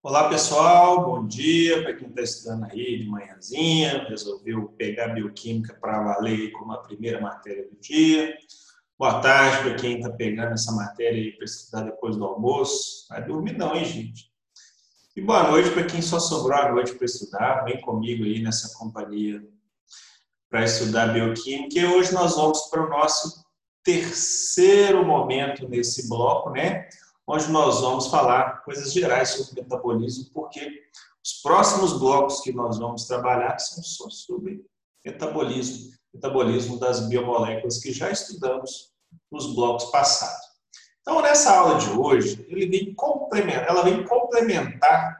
Olá pessoal, bom dia para quem está estudando aí de manhãzinha, resolveu pegar bioquímica para valer como a primeira matéria do dia. Boa tarde para quem está pegando essa matéria para estudar depois do almoço. Vai dormir não, hein, gente? E boa noite para quem só sobrou a noite para estudar, vem comigo aí nessa companhia para estudar bioquímica. E hoje nós vamos para o nosso terceiro momento nesse bloco, né? Onde nós vamos falar coisas gerais sobre metabolismo, porque os próximos blocos que nós vamos trabalhar são só sobre metabolismo, metabolismo das biomoléculas que já estudamos nos blocos passados. Então, nessa aula de hoje, vem ela vem complementar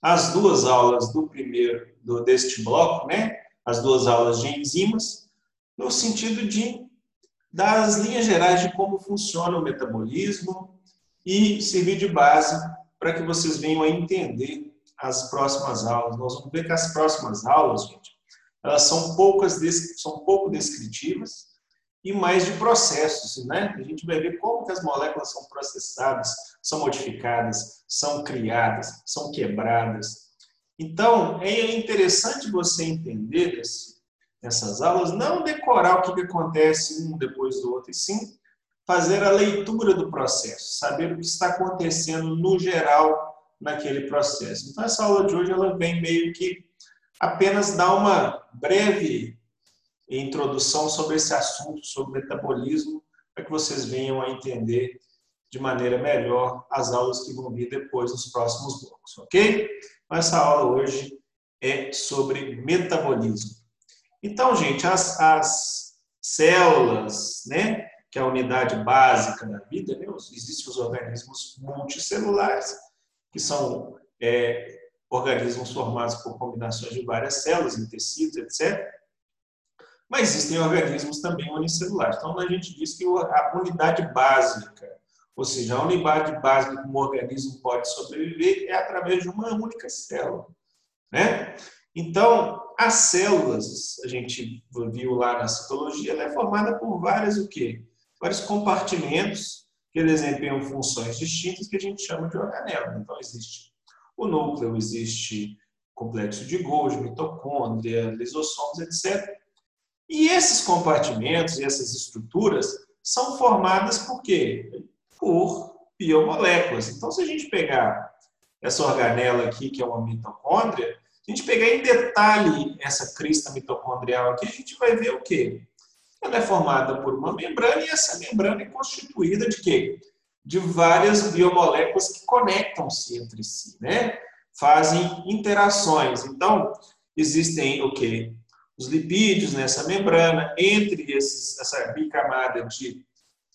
as duas aulas do primeiro do, deste bloco, né? As duas aulas de enzimas, no sentido de das linhas gerais de como funciona o metabolismo e servir de base para que vocês venham a entender as próximas aulas. Nós vamos ver que as próximas aulas, gente, elas são poucas, são pouco descritivas e mais de processos, né? A gente vai ver como que as moléculas são processadas, são modificadas, são criadas, são quebradas. Então, é interessante você entender esse, nessas aulas, não decorar o que, que acontece um depois do outro, e sim fazer a leitura do processo, saber o que está acontecendo no geral naquele processo. Então, essa aula de hoje ela vem meio que apenas dar uma breve introdução sobre esse assunto, sobre metabolismo, para que vocês venham a entender de maneira melhor as aulas que vão vir depois nos próximos blocos, ok? Então, essa aula hoje é sobre metabolismo. Então, gente, as, as células, né, que é a unidade básica da vida, né, existem os organismos multicelulares, que são é, organismos formados por combinações de várias células em tecidos, etc. Mas existem organismos também unicelulares. Então, a gente diz que a unidade básica, ou seja, a unidade básica que um organismo pode sobreviver é através de uma única célula. Né? Então, as células, a gente viu lá na citologia, ela é formada por várias o quê? Vários compartimentos que desempenham funções distintas que a gente chama de organela. Então, existe o núcleo, existe complexo de Golgi, mitocôndria, lisossomos, etc. E esses compartimentos e essas estruturas são formadas por quê? Por biomoléculas. Então, se a gente pegar essa organela aqui, que é uma mitocôndria, se a gente pegar em detalhe essa crista mitocondrial aqui, a gente vai ver o quê? Ela é formada por uma membrana e essa membrana é constituída de quê? De várias biomoléculas que conectam-se entre si, né? Fazem interações. Então, existem o quê? Os lipídios nessa membrana, entre esses, essa bicamada de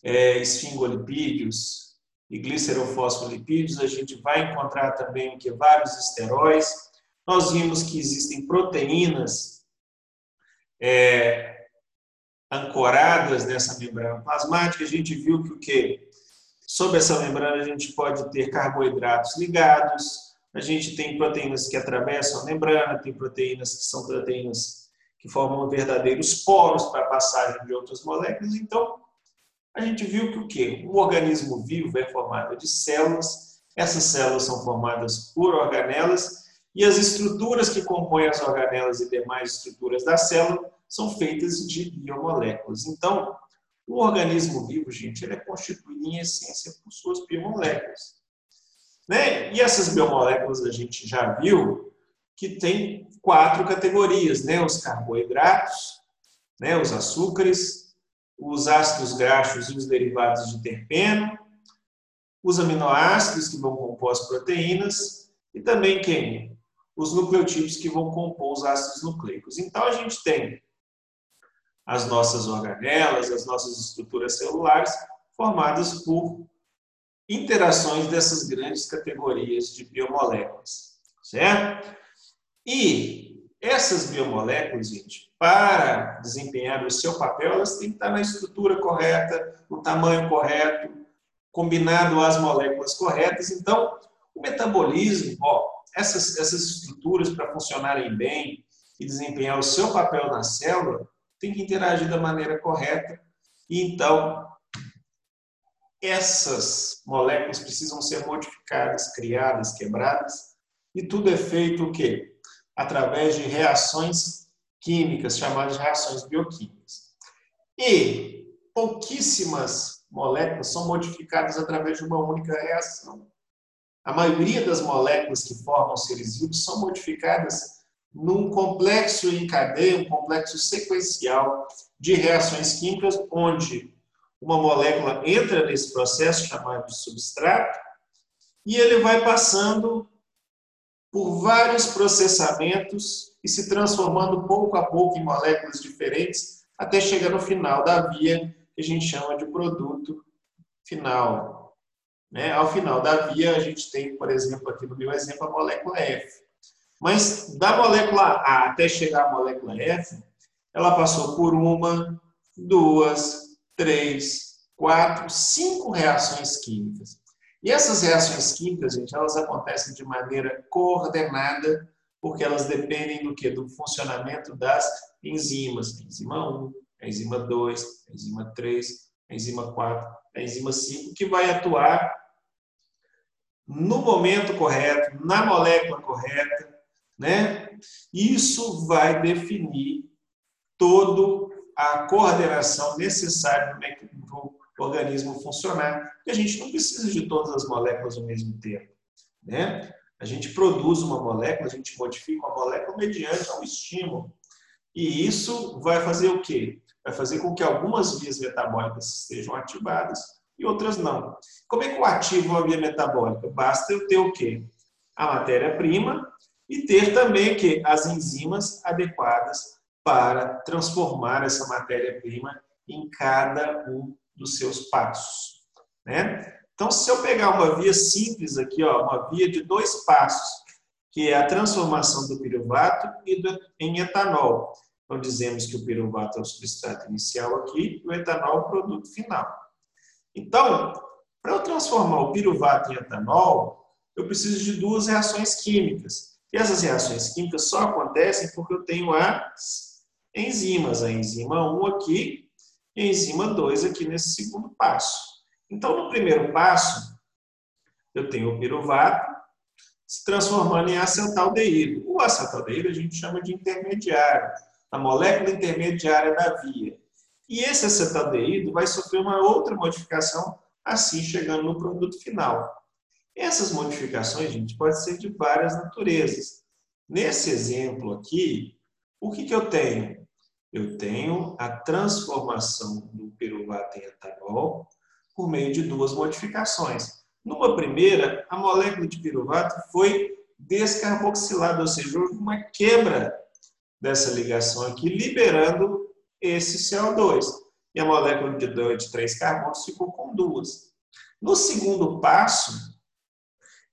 é, esfingolipídios e glicerofosfolipídios, a gente vai encontrar também o que? Vários esteróis, nós vimos que existem proteínas é, ancoradas nessa membrana plasmática. A gente viu que o que Sob essa membrana a gente pode ter carboidratos ligados, a gente tem proteínas que atravessam a membrana, tem proteínas que são proteínas que formam verdadeiros poros para a passagem de outras moléculas. Então, a gente viu que o que O organismo vivo é formado de células, essas células são formadas por organelas e as estruturas que compõem as organelas e demais estruturas da célula são feitas de biomoléculas. Então, o organismo vivo, gente, ele é constituído em essência por suas biomoléculas. Né? E essas biomoléculas a gente já viu que tem quatro categorias, né? Os carboidratos, né? os açúcares, os ácidos graxos e os derivados de terpeno, os aminoácidos que vão compor as proteínas e também quem? Os nucleotídeos que vão compor os ácidos nucleicos. Então, a gente tem as nossas organelas, as nossas estruturas celulares, formadas por interações dessas grandes categorias de biomoléculas, certo? E essas biomoléculas, gente, para desempenhar o seu papel, elas têm que estar na estrutura correta, no tamanho correto, combinado às moléculas corretas. Então, o metabolismo, ó, essas, essas estruturas, para funcionarem bem e desempenhar o seu papel na célula, tem que interagir da maneira correta. E então, essas moléculas precisam ser modificadas, criadas, quebradas, e tudo é feito o quê? Através de reações químicas, chamadas de reações bioquímicas. E pouquíssimas moléculas são modificadas através de uma única reação. A maioria das moléculas que formam seres vivos são modificadas num complexo em cadeia, um complexo sequencial de reações químicas, onde uma molécula entra nesse processo chamado de substrato e ele vai passando por vários processamentos e se transformando pouco a pouco em moléculas diferentes até chegar no final da via que a gente chama de produto final. Né? Ao final da via, a gente tem, por exemplo, aqui no meu exemplo, a molécula F. Mas da molécula A até chegar à molécula F, ela passou por uma, duas, três, quatro, cinco reações químicas. E essas reações químicas, gente, elas acontecem de maneira coordenada, porque elas dependem do que? Do funcionamento das enzimas. Enzima 1, enzima 2, enzima 3, enzima 4, enzima 5, que vai atuar no momento correto, na molécula correta, né? Isso vai definir todo a coordenação necessária para o organismo funcionar. Porque a gente não precisa de todas as moléculas ao mesmo tempo. Né? A gente produz uma molécula, a gente modifica uma molécula mediante um estímulo. E isso vai fazer o quê? Vai fazer com que algumas vias metabólicas sejam ativadas e outras não. Como é que eu ativo uma via metabólica? Basta eu ter o quê? A matéria-prima e ter também o quê? As enzimas adequadas para transformar essa matéria-prima em cada um dos seus passos. Né? Então, se eu pegar uma via simples aqui, ó, uma via de dois passos, que é a transformação do piruvato em etanol. Então, dizemos que o piruvato é o substrato inicial aqui e o etanol é o produto final. Então, para eu transformar o piruvato em etanol, eu preciso de duas reações químicas. E essas reações químicas só acontecem porque eu tenho as enzimas, a enzima 1 aqui e a enzima 2 aqui nesse segundo passo. Então, no primeiro passo, eu tenho o piruvato se transformando em acetaldeído. O acetaldeído a gente chama de intermediário, a molécula intermediária da via. E esse acetaldeído vai sofrer uma outra modificação, assim chegando no produto final. Essas modificações, gente, podem ser de várias naturezas. Nesse exemplo aqui, o que, que eu tenho? eu tenho a transformação do piruvato em etanol por meio de duas modificações. Numa primeira, a molécula de piruvato foi descarboxilada, ou seja, houve uma quebra dessa ligação aqui, liberando esse CO2. E a molécula de 2 de 3 carbonos ficou com duas. No segundo passo,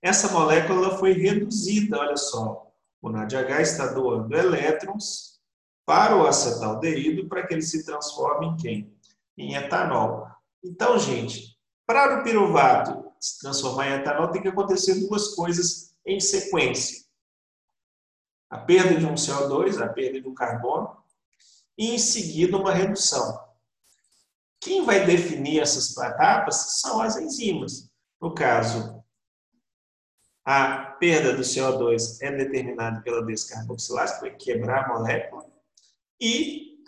essa molécula foi reduzida, olha só. O NADH está doando elétrons para o acetaldeído para que ele se transforme em quem? Em etanol. Então, gente, para o piruvato se transformar em etanol, tem que acontecer duas coisas em sequência. A perda de um CO2, a perda de um carbono, e em seguida uma redução. Quem vai definir essas etapas são as enzimas. No caso, a perda do CO2 é determinada pela descarboxilase, que vai quebrar a molécula, e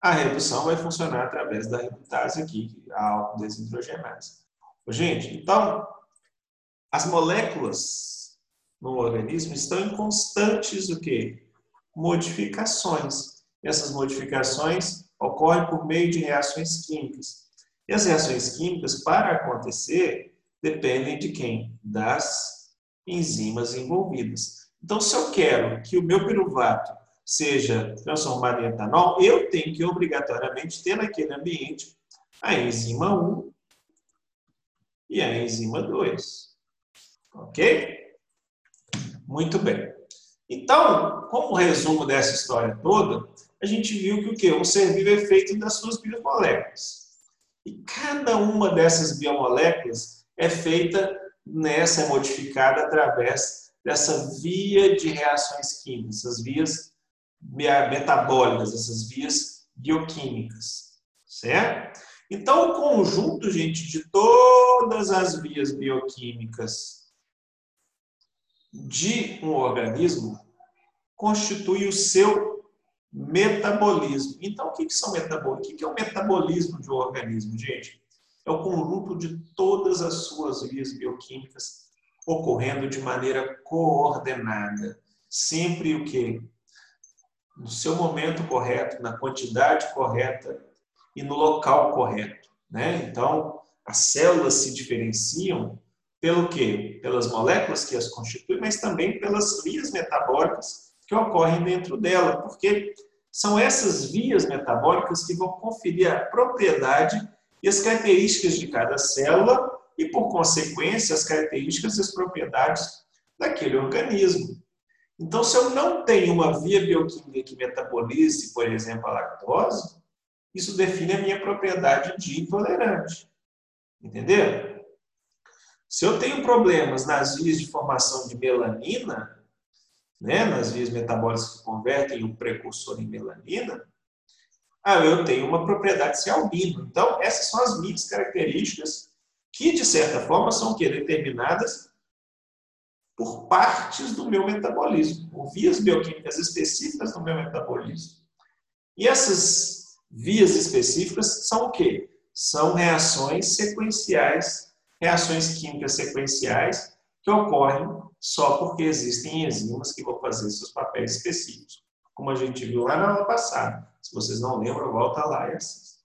a redução vai funcionar através da redutase aqui, a álcool desidrogenase. Gente, então, as moléculas no organismo estão em constantes o quê? Modificações. Essas modificações ocorrem por meio de reações químicas. E as reações químicas, para acontecer, dependem de quem? Das enzimas envolvidas. Então, se eu quero que o meu piruvato seja transformado em etanol, eu tenho que obrigatoriamente ter naquele ambiente a enzima 1 e a enzima 2. Ok? Muito bem. Então, como resumo dessa história toda, a gente viu que o quê? Um ser vivo é feito das suas biomoléculas. E cada uma dessas biomoléculas é feita nessa, é modificada através dessa via de reações químicas, essas vias metabólicas, essas vias bioquímicas, certo? Então, o conjunto, gente, de todas as vias bioquímicas de um organismo constitui o seu metabolismo. Então, o que, que são metabolismos? O que, que é o metabolismo de um organismo, gente? É o conjunto de todas as suas vias bioquímicas ocorrendo de maneira coordenada. Sempre o que? No seu momento correto, na quantidade correta e no local correto. Né? Então, as células se diferenciam pelo quê? Pelas moléculas que as constituem, mas também pelas vias metabólicas que ocorrem dentro dela, porque são essas vias metabólicas que vão conferir a propriedade e as características de cada célula e, por consequência, as características e as propriedades daquele organismo. Então, se eu não tenho uma via bioquímica que metabolize, por exemplo, a lactose, isso define a minha propriedade de intolerante. Entenderam? Se eu tenho problemas nas vias de formação de melanina, né, nas vias metabólicas que convertem o precursor em melanina, ah, eu tenho uma propriedade de ser albino. Então, essas são as minhas características que, de certa forma, são que, determinadas por partes do meu metabolismo, por vias bioquímicas específicas do meu metabolismo. E essas vias específicas são o quê? São reações sequenciais, reações químicas sequenciais que ocorrem só porque existem enzimas que vão fazer seus papéis específicos. Como a gente viu lá na aula passada. Se vocês não lembram, volta lá e assista.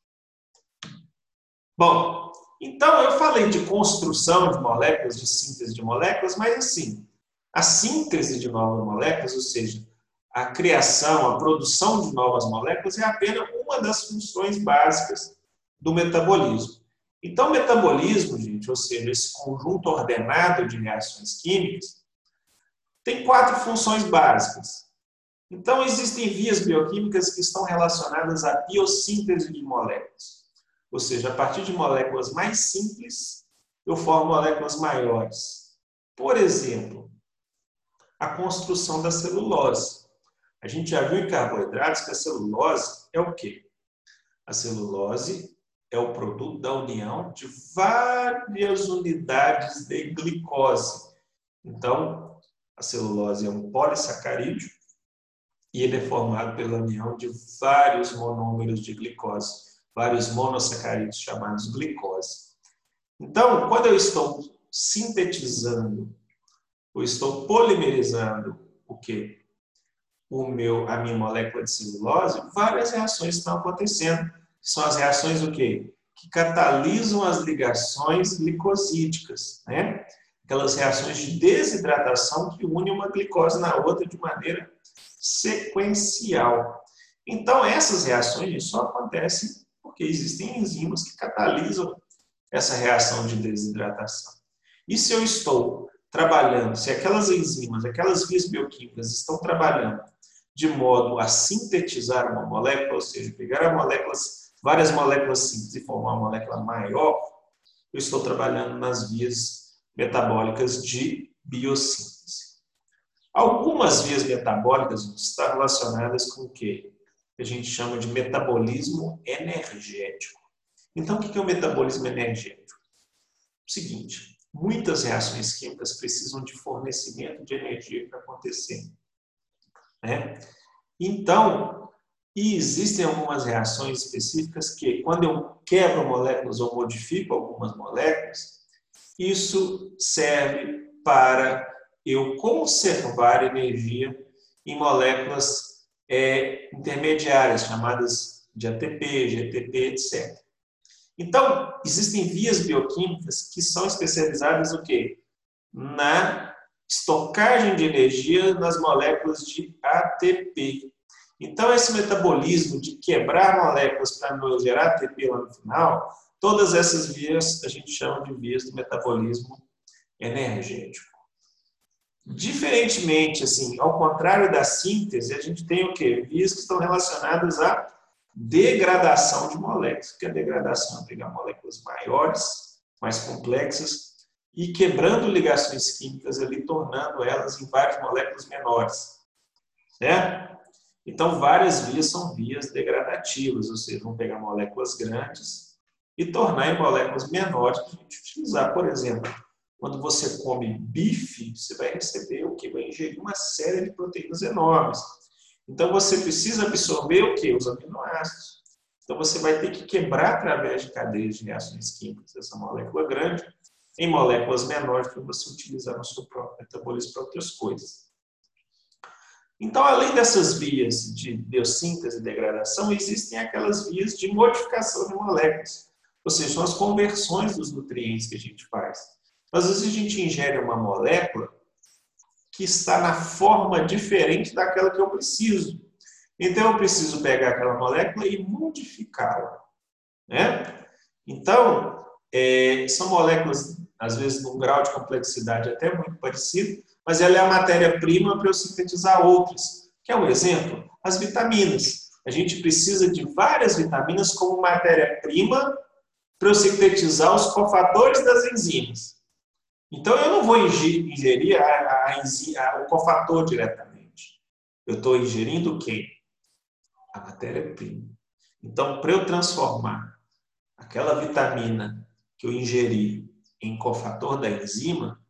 Bom, então eu falei de construção de moléculas, de síntese de moléculas, mas assim, a síntese de novas moléculas, ou seja, a criação, a produção de novas moléculas é apenas uma das funções básicas do metabolismo. Então, o metabolismo, gente, ou seja, esse conjunto ordenado de reações químicas, tem quatro funções básicas. Então, existem vias bioquímicas que estão relacionadas à biossíntese de moléculas. Ou seja, a partir de moléculas mais simples, eu formo moléculas maiores. Por exemplo, a construção da celulose. A gente já viu em carboidratos que a celulose é o quê? A celulose é o produto da união de várias unidades de glicose. Então, a celulose é um polissacarídeo e ele é formado pela união de vários monômeros de glicose, vários monossacarídeos chamados glicose. Então, quando eu estou sintetizando, ou estou polimerizando o quê? o meu, a minha molécula de celulose, várias reações estão acontecendo. São as reações o quê? Que catalisam as ligações glicosídicas, né? Aquelas reações de desidratação que unem uma glicose na outra de maneira sequencial. Então, essas reações só acontecem porque existem enzimas que catalisam essa reação de desidratação. E se eu estou trabalhando, se aquelas enzimas, aquelas vias bioquímicas estão trabalhando de modo a sintetizar uma molécula, ou seja, pegar moléculas, várias moléculas simples e formar uma molécula maior, eu estou trabalhando nas vias metabólicas de biossíntese. Algumas vias metabólicas estão relacionadas com o que a gente chama de metabolismo energético. Então, o que é o metabolismo energético? O seguinte, muitas reações químicas precisam de fornecimento de energia para acontecer. Né? Então, existem algumas reações específicas que, quando eu quebro moléculas ou modifico algumas moléculas, isso serve para eu conservar energia em moléculas é, intermediárias, chamadas de ATP, GTP, etc. Então, existem vias bioquímicas que são especializadas no quê? Na estocagem de energia nas moléculas de ATP. Então, esse metabolismo de quebrar moléculas para gerar ATP lá no final, todas essas vias a gente chama de vias do metabolismo energético. Diferentemente, assim, ao contrário da síntese, a gente tem o quê? Vias que estão relacionadas à degradação de moléculas, que a degradação é pegar moléculas maiores, mais complexas, e quebrando ligações químicas ali, tornando elas em várias moléculas menores. Certo? Então, várias vias são vias degradativas, ou seja, vão pegar moléculas grandes e tornar em moléculas menores para a gente utilizar. Por exemplo, quando você come bife, você vai receber o que? Vai ingerir uma série de proteínas enormes. Então você precisa absorver o que? Os aminoácidos. Então você vai ter que quebrar através de cadeias de reações químicas essa molécula grande em moléculas menores para você utilizar no seu próprio metabolismo para outras coisas. Então, além dessas vias de biossíntese e degradação, existem aquelas vias de modificação de moléculas, ou seja, são as conversões dos nutrientes que a gente faz. Às vezes a gente ingere uma molécula que está na forma diferente daquela que eu preciso. Então, eu preciso pegar aquela molécula e modificá-la. Né? Então, é, são moléculas, às vezes, num grau de complexidade até muito parecido, mas ela é a matéria-prima para eu sintetizar outras. Quer um exemplo? As vitaminas. A gente precisa de várias vitaminas como matéria-prima para eu sintetizar os cofatores das enzimas. Então, eu não vou ingerir a, a, a, o cofator diretamente. Eu estou ingerindo quem? A matéria-prima. Então, para eu transformar aquela vitamina que eu ingeri em cofator da enzima,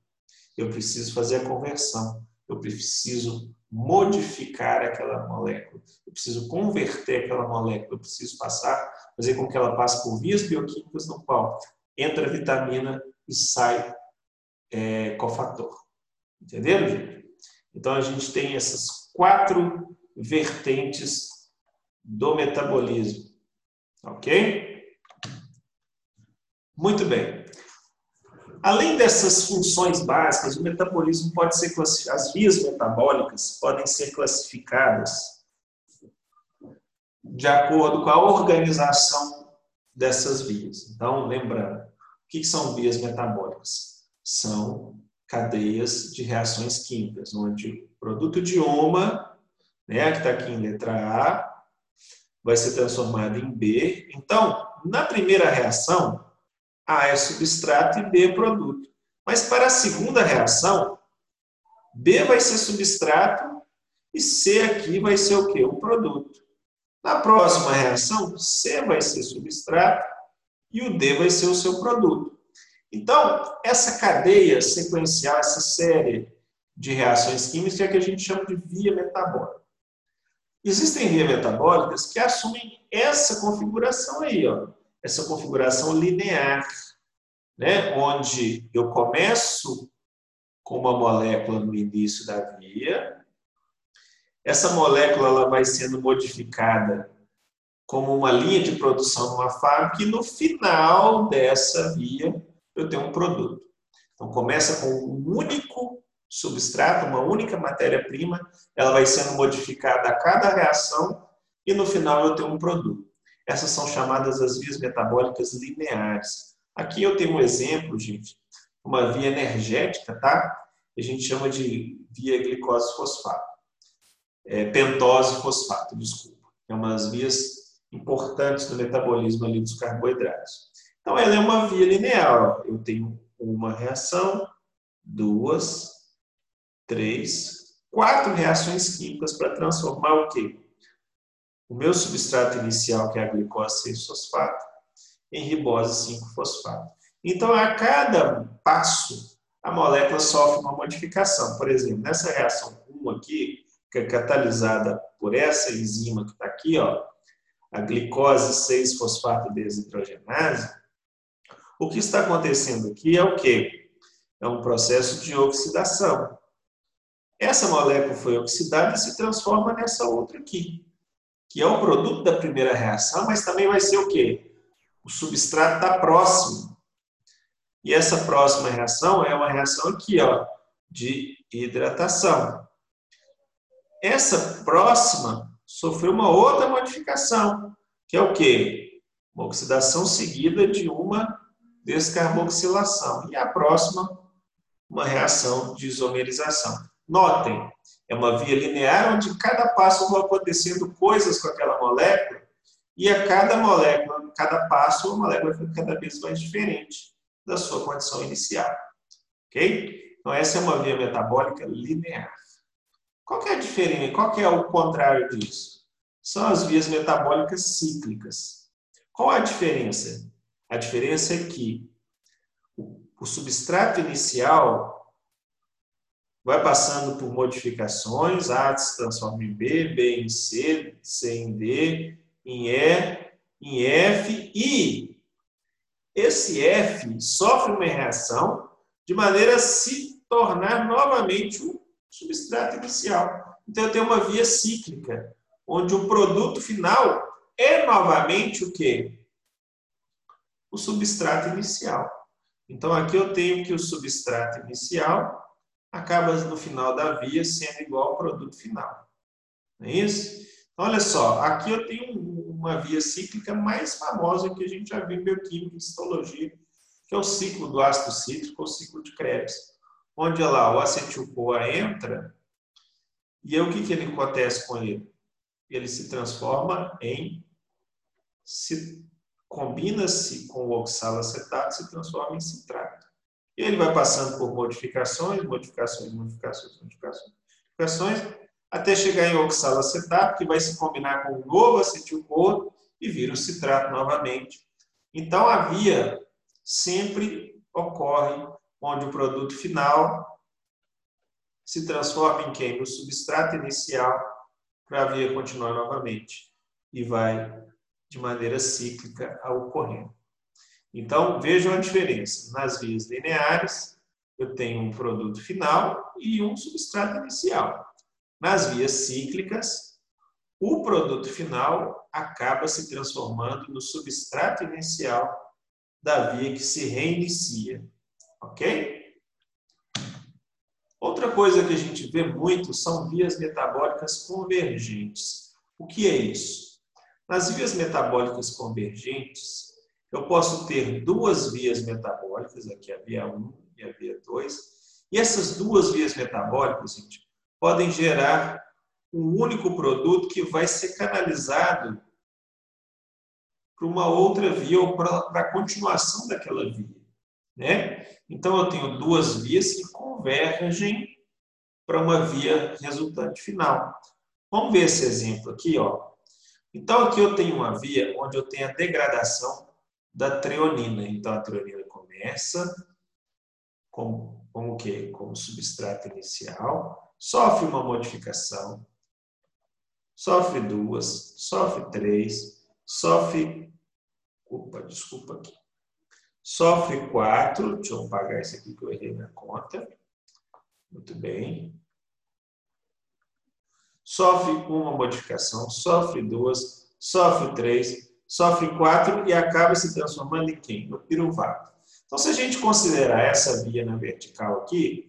eu preciso fazer a conversão, eu preciso modificar aquela molécula, eu preciso converter aquela molécula, eu preciso passar, fazer com que ela passe por vias bioquímicas no qual entra vitamina e sai é, cofator. Entenderam, gente? Então a gente tem essas quatro vertentes do metabolismo. Ok? Muito bem. Além dessas funções básicas, o metabolismo pode ser classificado, as vias metabólicas podem ser classificadas de acordo com a organização dessas vias. Então, lembrando, o que são vias metabólicas? São cadeias de reações químicas, onde o produto de uma, né, que está aqui em letra A, vai ser transformado em B. Então, na primeira reação, a é substrato e B é produto. Mas para a segunda reação, B vai ser substrato e C aqui vai ser o quê? O produto. Na próxima reação, C vai ser substrato e o D vai ser o seu produto. Então, essa cadeia sequencial, essa série de reações químicas é que a gente chama de via metabólica. Existem vias metabólicas que assumem essa configuração aí, ó essa configuração linear, né? onde eu começo com uma molécula no início da via, essa molécula ela vai sendo modificada como uma linha de produção numa fábrica e no final dessa via eu tenho um produto. Então começa com um único substrato, uma única matéria-prima, ela vai sendo modificada a cada reação e no final eu tenho um produto. Essas são chamadas as vias metabólicas lineares. Aqui eu tenho um exemplo, gente, uma via energética, tá? A gente chama de via glicose-fosfato. É, pentose-fosfato, desculpa. É umas vias importantes do metabolismo ali dos carboidratos. Então, ela é uma via linear. Eu tenho uma reação, duas, três, quatro reações químicas para transformar o quê? O meu substrato inicial, que é a glicose 6-fosfato, em ribose 5-fosfato. Então, a cada passo, a molécula sofre uma modificação. Por exemplo, nessa reação 1 aqui, que é catalisada por essa enzima que está aqui, ó, a glicose 6-fosfato desidrogenase, o que está acontecendo aqui é o quê? É um processo de oxidação. Essa molécula foi oxidada e se transforma nessa outra aqui que é o produto da primeira reação, mas também vai ser o quê? O substrato está próximo. E essa próxima reação é uma reação aqui, ó, de hidratação. Essa próxima sofreu uma outra modificação, que é o quê? Uma oxidação seguida de uma descarboxilação. E a próxima, uma reação de isomerização. Notem, é uma via linear onde cada passo vão acontecendo coisas com aquela molécula e a cada molécula, cada passo, a molécula fica cada vez mais diferente da sua condição inicial. Ok? Então, essa é uma via metabólica linear. Qual é a diferença? Qual é o contrário disso? São as vias metabólicas cíclicas. Qual a diferença? A diferença é que o substrato inicial vai passando por modificações, A se transforma em B, B em C, C em D, em E, em F, e esse F sofre uma reação de maneira a se tornar novamente o substrato inicial. Então, eu tenho uma via cíclica, onde o produto final é novamente o quê? O substrato inicial. Então, aqui eu tenho que o substrato inicial acaba no final da via sendo igual ao produto final. Não é isso? Então, olha só, aqui eu tenho uma via cíclica mais famosa que a gente já viu em bioquímica e histologia, que é o ciclo do ácido cítrico ou ciclo de Krebs, onde lá o acetil-CoA entra e aí, o que, que ele acontece com ele? Ele se transforma em se combina-se com o oxalacetato, se transforma em citrato. E ele vai passando por modificações, modificações, modificações, modificações, modificações, até chegar em oxalacetato, que vai se combinar com o novo acetil-CoA e vira o citrato novamente. Então, a via sempre ocorre onde o produto final se transforma em quem? No substrato inicial para a via continuar novamente. E vai de maneira cíclica ocorrendo. Então, vejam a diferença. Nas vias lineares, eu tenho um produto final e um substrato inicial. Nas vias cíclicas, o produto final acaba se transformando no substrato inicial da via que se reinicia. Ok? Outra coisa que a gente vê muito são vias metabólicas convergentes. O que é isso? Nas vias metabólicas convergentes, eu posso ter duas vias metabólicas, aqui a via 1 e a via 2, e essas duas vias metabólicas, gente, podem gerar um único produto que vai ser canalizado para uma outra via ou para a continuação daquela via. Né? Então, eu tenho duas vias que convergem para uma via resultante final. Vamos ver esse exemplo aqui. Ó. Então, aqui eu tenho uma via onde eu tenho a degradação da treonina. Então, a treonina começa como, como o quê? Como substrato inicial, sofre uma modificação, sofre duas, sofre três, sofre. Opa, desculpa aqui. Sofre quatro. Deixa eu apagar isso aqui que eu errei na conta. Muito bem sofre uma modificação, sofre duas, sofre três, sofre quatro e acaba se transformando em quem? No piruvato. Então, se a gente considerar essa via na vertical aqui,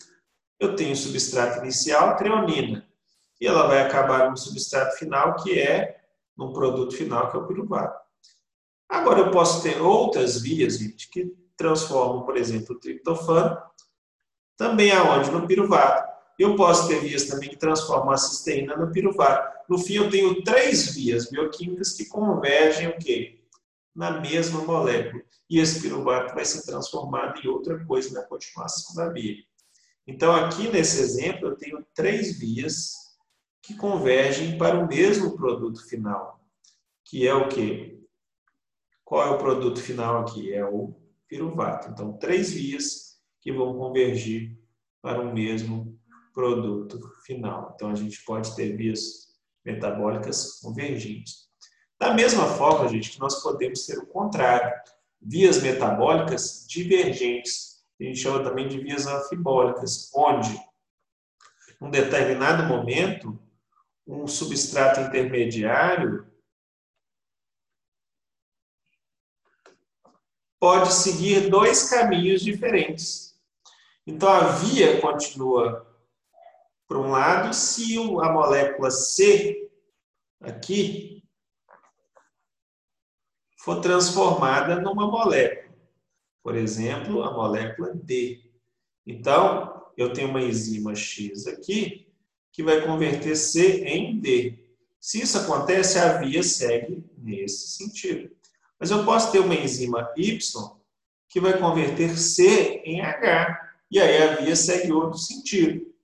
eu tenho substrato inicial, treonina, e ela vai acabar no substrato final, que é no produto final, que é o piruvato. Agora, eu posso ter outras vias, gente, que transformam, por exemplo, o triptofano, também aonde? No piruvato. Eu posso ter vias também que transformam a cisteína no piruvato. No fim, eu tenho três vias bioquímicas que convergem o quê? Na mesma molécula. E esse piruvato vai ser transformado em outra coisa na continuação da via. Então, aqui nesse exemplo, eu tenho três vias que convergem para o mesmo produto final, que é o quê? Qual é o produto final aqui? É o piruvato. Então, três vias que vão convergir para o mesmo produto final. Então, a gente pode ter vias metabólicas convergentes. Da mesma forma, gente, que nós podemos ter o contrário, vias metabólicas divergentes. A gente chama também de vias anfibólicas, onde, num determinado momento, um substrato intermediário pode seguir dois caminhos diferentes. Então, a via continua por um lado, se a molécula C aqui for transformada numa molécula, por exemplo, a molécula D. Então, eu tenho uma enzima X aqui que vai converter C em D. Se isso acontece, a via segue nesse sentido. Mas eu posso ter uma enzima Y que vai converter C em H. E aí a via segue outro sentido.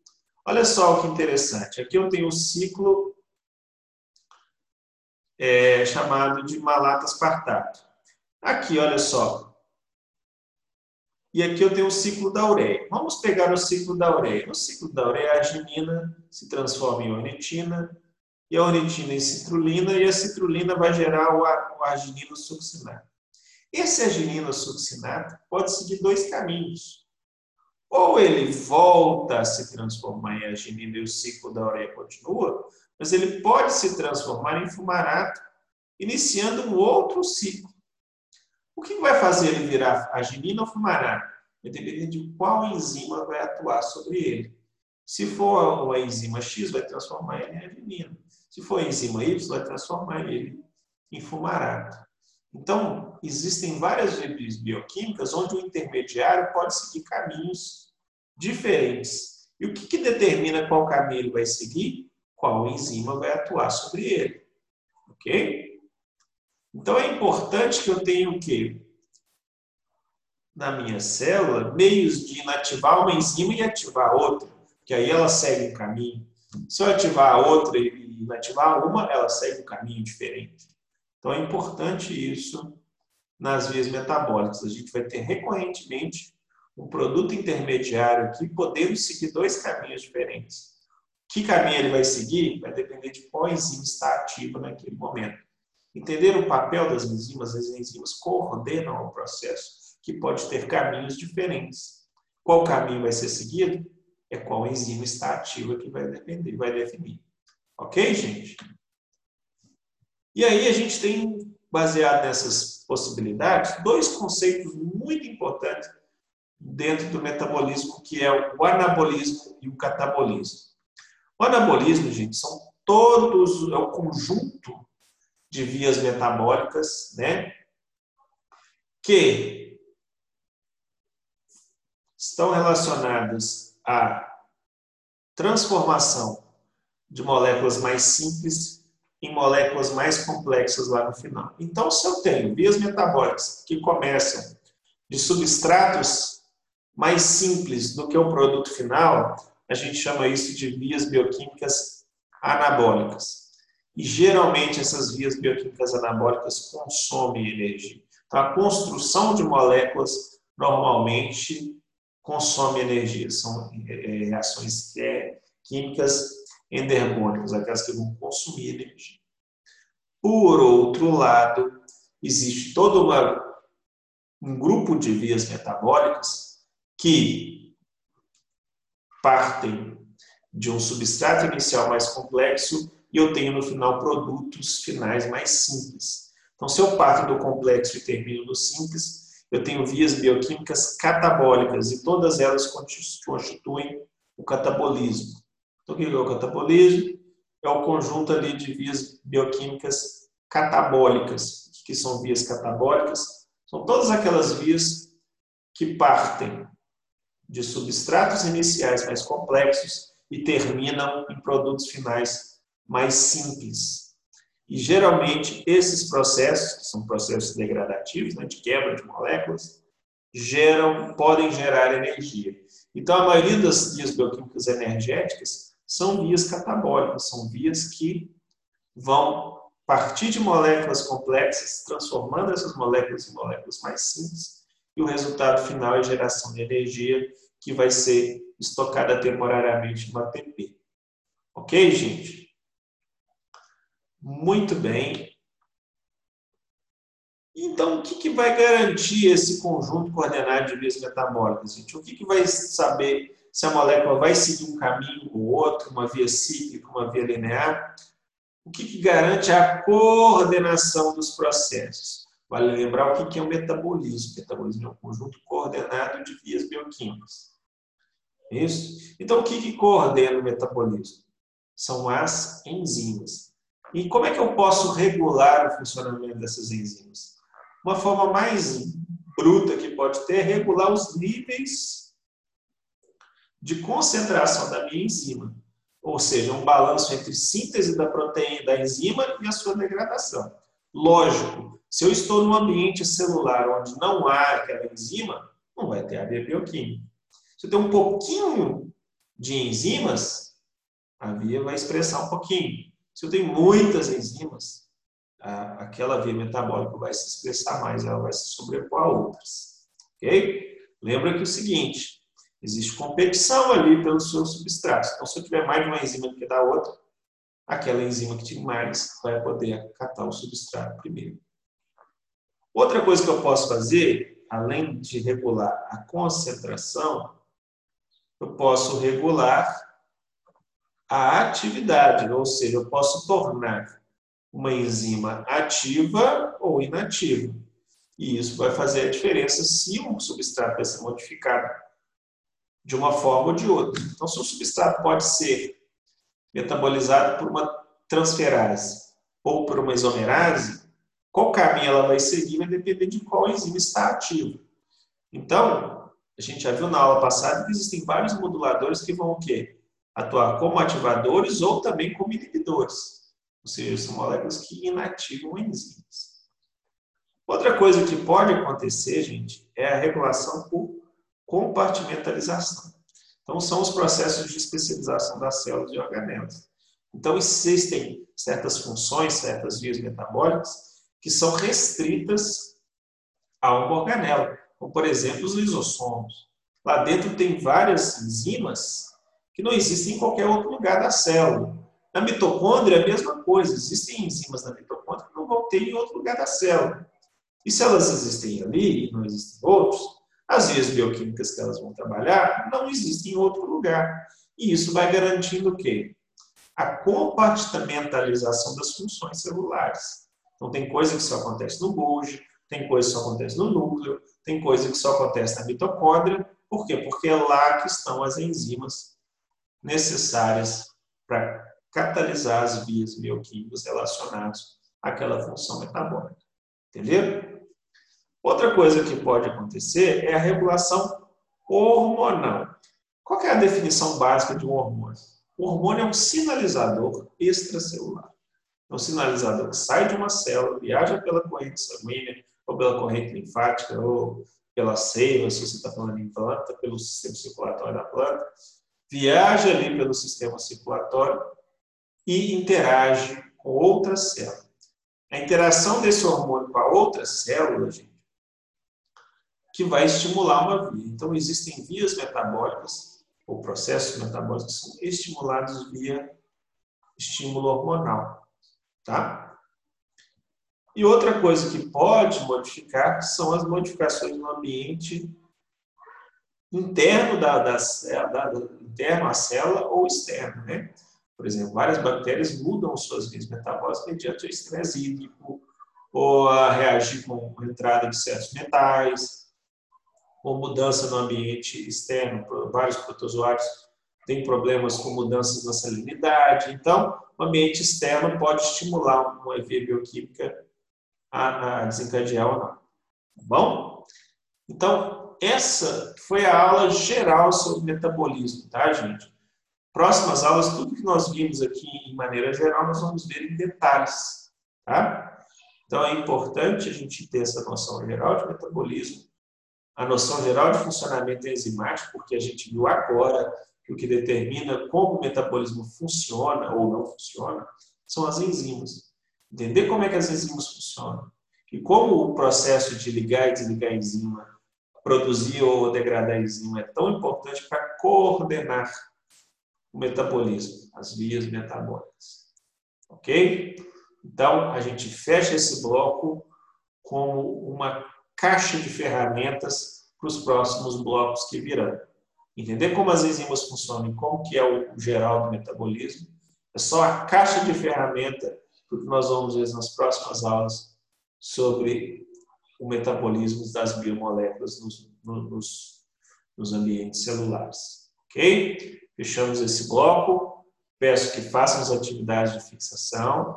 Olha só o que interessante. Aqui eu tenho o ciclo é, chamado de malato aspartato. Aqui, olha só. E aqui eu tenho o ciclo da ureia. Vamos pegar o ciclo da ureia. No ciclo da ureia, a arginina se transforma em ornitina, e a ornitina em citrulina, e a citrulina vai gerar o arginino succinato. Esse arginino succinato pode seguir dois caminhos. Ou ele volta a se transformar em arginina e o ciclo da ureia continua, mas ele pode se transformar em fumarato, iniciando um outro ciclo. O que vai fazer ele virar arginina ou fumarato? Vai depender de qual enzima vai atuar sobre ele. Se for uma enzima X, vai transformar ele em arginina. Se for enzima Y, vai transformar ele em fumarato. Então, existem várias redes bioquímicas onde o intermediário pode seguir caminhos diferentes. E o que, que determina qual caminho ele vai seguir? Qual enzima vai atuar sobre ele. Ok? Então é importante que eu tenha o quê? Na minha célula, meios de inativar uma enzima e ativar outra, que aí ela segue um caminho. Se eu ativar a outra e inativar uma, ela segue um caminho diferente. Então é importante isso nas vias metabólicas. A gente vai ter recorrentemente um produto intermediário aqui podendo seguir dois caminhos diferentes. Que caminho ele vai seguir vai depender de qual enzima está ativa naquele momento. Entender o papel das enzimas, as enzimas coordenam o processo, que pode ter caminhos diferentes. Qual caminho vai ser seguido? É qual enzima está ativa que vai depender, vai definir. Ok, gente? E aí a gente tem, baseado nessas possibilidades, dois conceitos muito importantes dentro do metabolismo, que é o anabolismo e o catabolismo. O anabolismo, gente, são todos, é o conjunto de vias metabólicas, né? Que estão relacionadas à transformação de moléculas mais simples em moléculas mais complexas lá no final. Então, se eu tenho vias metabólicas que começam de substratos mais simples do que o produto final, a gente chama isso de vias bioquímicas anabólicas. E geralmente essas vias bioquímicas anabólicas consomem energia. Então, a construção de moléculas normalmente consome energia. São é, reações é, químicas endergônicas, aquelas que vão consumir energia. Por outro lado, existe todo uma, um grupo de vias metabólicas que partem de um substrato inicial mais complexo e eu tenho no final produtos finais mais simples. Então, se eu parto do complexo e termino no simples, eu tenho vias bioquímicas catabólicas e todas elas constituem o catabolismo. Então, o que é o catabolismo? É o conjunto ali de vias bioquímicas catabólicas. O que são vias catabólicas? São todas aquelas vias que partem de substratos iniciais mais complexos e terminam em produtos finais mais simples. E geralmente esses processos, que são processos degradativos, né, de quebra de moléculas, geram, podem gerar energia. Então a maioria das vias bioquímicas energéticas são vias catabólicas, são vias que vão partir de moléculas complexas, transformando essas moléculas em moléculas mais simples, e o resultado final é geração de energia que vai ser estocada temporariamente no ATP. Ok, gente? Muito bem. Então, o que, que vai garantir esse conjunto coordenado de vias metabólicas? Gente? O que, que vai saber se a molécula vai seguir um caminho ou outro, uma via cíclica, uma via linear? O que, que garante a coordenação dos processos? Vale lembrar o que, que é o metabolismo. O metabolismo é um conjunto coordenado de vias bioquímicas. Isso? Então, o que, que coordena o metabolismo? São as enzimas. E como é que eu posso regular o funcionamento dessas enzimas? Uma forma mais bruta que pode ter é regular os níveis de concentração da minha enzima. Ou seja, um balanço entre síntese da proteína da enzima e a sua degradação. Lógico, se eu estou num ambiente celular onde não há aquela enzima, não vai ter a via bioquímica. Se eu tenho um pouquinho de enzimas, a via vai expressar um pouquinho. Se eu tenho muitas enzimas, aquela via metabólica vai se expressar mais, ela vai se sobrepor a outras. Ok? Lembra que é o seguinte, existe competição ali pelos seus substratos. Então, se eu tiver mais de uma enzima do que da outra, aquela enzima que tem mais vai poder catar o substrato primeiro. Outra coisa que eu posso fazer, além de regular a concentração, eu posso regular a atividade, ou seja, eu posso tornar uma enzima ativa ou inativa. E isso vai fazer a diferença se um substrato vai ser modificado de uma forma ou de outra. Então, se o substrato pode ser metabolizado por uma transferase ou por uma isomerase, qual caminho ela vai seguir vai depender de qual enzima está ativa. Então, a gente já viu na aula passada que existem vários moduladores que vão o quê? Atuar como ativadores ou também como inibidores. Ou seja, são moléculas que inativam enzimas. Outra coisa que pode acontecer, gente, é a regulação por compartimentalização. Então, são os processos de especialização das células e organelas. Então, existem certas funções, certas vias metabólicas que são restritas a uma organela, como, por exemplo, os lisossomos. Lá dentro tem várias enzimas que não existem em qualquer outro lugar da célula. Na mitocôndria é a mesma coisa, existem enzimas na mitocôndria que não vão ter em outro lugar da célula. E se elas existem ali e não existem outros, as vias bioquímicas que elas vão trabalhar não existem em outro lugar. E isso vai garantindo o quê? A compartimentalização das funções celulares. Então, tem coisa que só acontece no Golgi, tem coisa que só acontece no núcleo, tem coisa que só acontece na mitocôndria. Por quê? Porque é lá que estão as enzimas necessárias para catalisar as vias bioquímicas relacionadas àquela função metabólica. Entendeu? Outra coisa que pode acontecer é a regulação hormonal. Qual é a definição básica de um hormônio? O hormônio é um sinalizador extracelular. É um sinalizador que sai de uma célula, viaja pela corrente sanguínea, ou pela corrente linfática, ou pela seiva, se você está falando em planta, pelo sistema circulatório da planta, viaja ali pelo sistema circulatório e interage com outras células. A interação desse hormônio com a outra célula, gente, que vai estimular uma via. Então, existem vias metabólicas, ou processos metabólicos, que são estimulados via estímulo hormonal. Tá? E outra coisa que pode modificar são as modificações no ambiente interno da, da, da, interno à célula ou externo, né? Por exemplo, várias bactérias mudam suas vias metabólicas mediante o estresse hídrico, ou a reagir com a entrada de certos metais, ou mudança no ambiente externo. Vários protozoários têm problemas com mudanças na salinidade. Então, o ambiente externo pode estimular uma via bioquímica a, a desencadear ou não. Tá bom? Então, essa foi a aula geral sobre metabolismo, tá, gente? Próximas aulas, tudo que nós vimos aqui em maneira geral, nós vamos ver em detalhes, tá? Então é importante a gente ter essa noção geral de metabolismo, a noção geral de funcionamento enzimático, porque a gente viu agora que o que determina como o metabolismo funciona ou não funciona são as enzimas. Entender como é que as enzimas funcionam e como o processo de ligar e desligar a enzima, produzir ou degradar a enzima é tão importante para coordenar o metabolismo, as vias metabólicas. Ok? Então, a gente fecha esse bloco como uma caixa de ferramentas para os próximos blocos que virão. Entender como as enzimas funcionam e como que é o geral do metabolismo é só a caixa de ferramenta que nós vamos ver nas próximas aulas sobre o metabolismo das biomoléculas nos, nos, nos ambientes celulares. Ok? Fechamos esse bloco. Peço que façam as atividades de fixação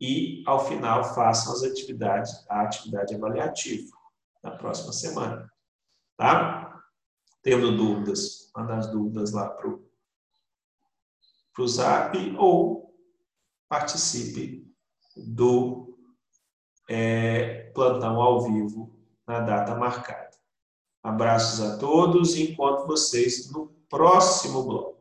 e, ao final, façam as atividades, a atividade avaliativa na próxima semana. Tá? Tendo dúvidas, manda as dúvidas lá para o Zap ou participe do é, plantão ao vivo na data marcada. Abraços a todos e encontro vocês no próximo bloco.